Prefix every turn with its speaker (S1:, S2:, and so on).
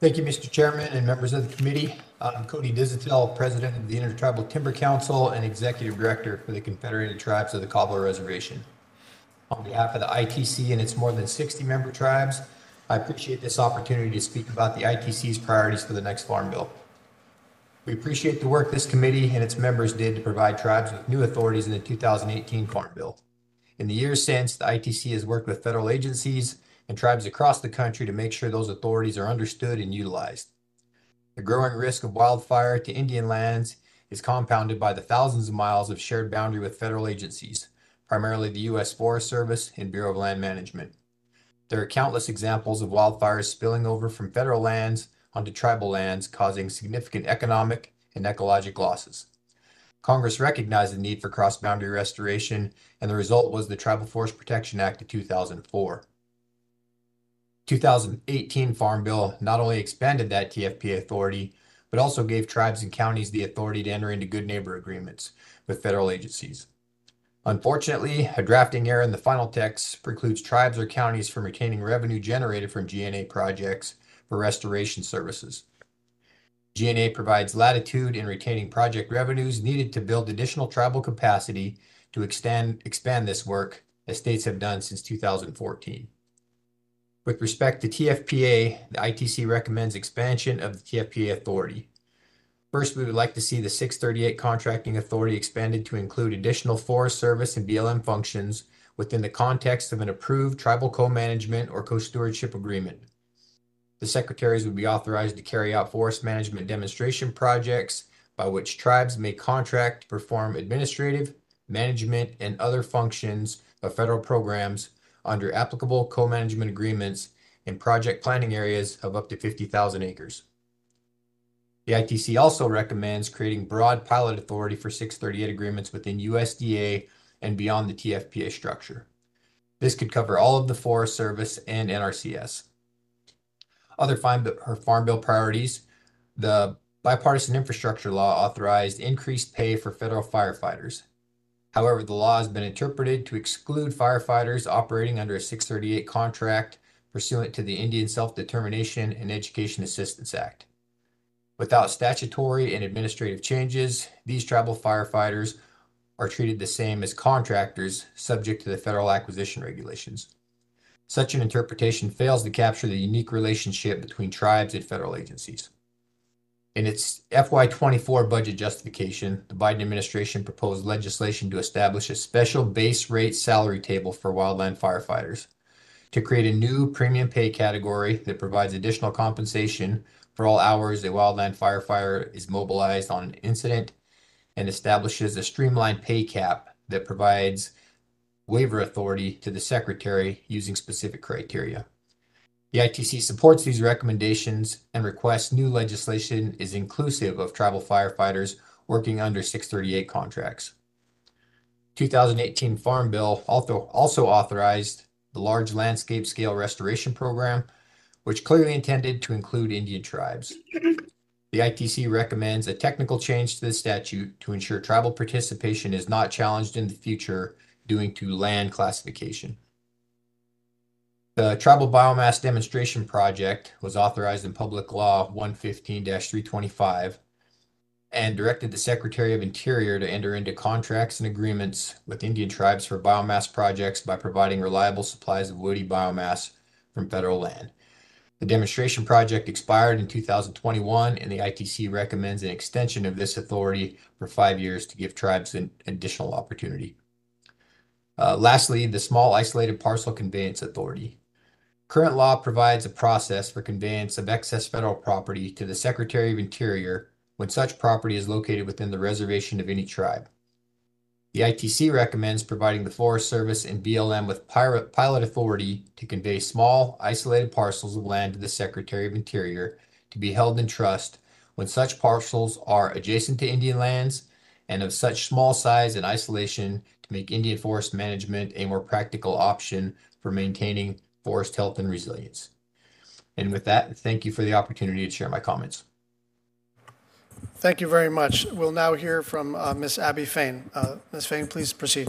S1: Thank you, Mr. Chairman and members of the committee. I'm Cody Desautel, President of the Intertribal Timber Council and Executive Director for the Confederated Tribes of the Colville Reservation. On behalf of the ITC and its more than 60 member tribes, I appreciate this opportunity to speak about the ITC's priorities for the next Farm Bill. We appreciate the work this committee and its members did to provide tribes with new authorities in the 2018 Farm Bill. In the years since, the ITC has worked with federal agencies and tribes across the country to make sure those authorities are understood and utilized. The growing risk of wildfire to Indian lands is compounded by the thousands of miles of shared boundary with federal agencies, primarily the U.S. Forest Service and Bureau of Land Management. There are countless examples of wildfires spilling over from federal lands onto tribal lands, causing significant economic and ecologic losses. Congress recognized the need for cross boundary restoration, and the result was the Tribal Forest Protection Act of 2004. 2018 Farm Bill not only expanded that TFPA authority, but also gave tribes and counties the authority to enter into good neighbor agreements with federal agencies. Unfortunately, a drafting error in the final text precludes tribes or counties from retaining revenue generated from GNA projects for restoration services. GNA provides latitude in retaining project revenues needed to build additional tribal capacity to extend, expand this work, as states have done since 2014. With respect to TFPA, the ITC recommends expansion of the TFPA authority. First, we would like to see the 638 contracting authority expanded to include additional Forest Service and BLM functions within the context of an approved tribal co-management or co-stewardship agreement. The secretaries would be authorized to carry out forest management demonstration projects by which tribes may contract to perform administrative, management, and other functions of federal programs under applicable co-management agreements in project planning areas of up to 50,000 acres. The ITC also recommends creating broad pilot authority for 638 agreements within USDA and beyond the TFPA structure. This could cover all of the Forest Service and NRCS. Other Farm Bill priorities, the bipartisan infrastructure law authorized increased pay for federal firefighters. However, the law has been interpreted to exclude firefighters operating under a 638 contract pursuant to the Indian Self-Determination and Education Assistance Act. Without statutory and administrative changes, these tribal firefighters are treated the same as contractors subject to the federal acquisition regulations. Such an interpretation fails to capture the unique relationship between tribes and federal agencies. In its FY24 budget justification, the Biden administration proposed legislation to establish a special base rate salary table for wildland firefighters, to create a new premium pay category that provides additional compensation for all hours a wildland firefighter is mobilized on an incident and establishes a streamlined pay cap that provides waiver authority to the secretary using specific criteria. The ITC supports these recommendations and requests new legislation is inclusive of tribal firefighters working under 638 contracts. 2018 Farm Bill also, also authorized the Large Landscape Scale Restoration Program, which clearly intended to include Indian tribes. The ITC recommends a technical change to the statute to ensure tribal participation is not challenged in the future due to land classification. The Tribal Biomass Demonstration Project was authorized in Public Law 115 325 and directed the Secretary of Interior to enter into contracts and agreements with Indian tribes for biomass projects by providing reliable supplies of woody biomass from federal land. The demonstration project expired in 2021, and the ITC recommends an extension of this authority for five years to give tribes an additional opportunity. Uh, lastly, the Small Isolated Parcel Conveyance Authority. Current law provides a process for conveyance of excess federal property to the Secretary of Interior when such property is located within the reservation of any tribe. The ITC recommends providing the Forest Service and BLM with pilot authority to convey small, isolated parcels of land to the Secretary of Interior to be held in trust when such parcels are adjacent to Indian lands and of such small size and isolation to make Indian forest management a more practical option for maintaining forest health and resilience. And with that, thank you for the opportunity to share my comments.
S2: Thank you very much. We'll now hear from uh, Ms. Abi Fain. Uh, Ms. Fain, please proceed.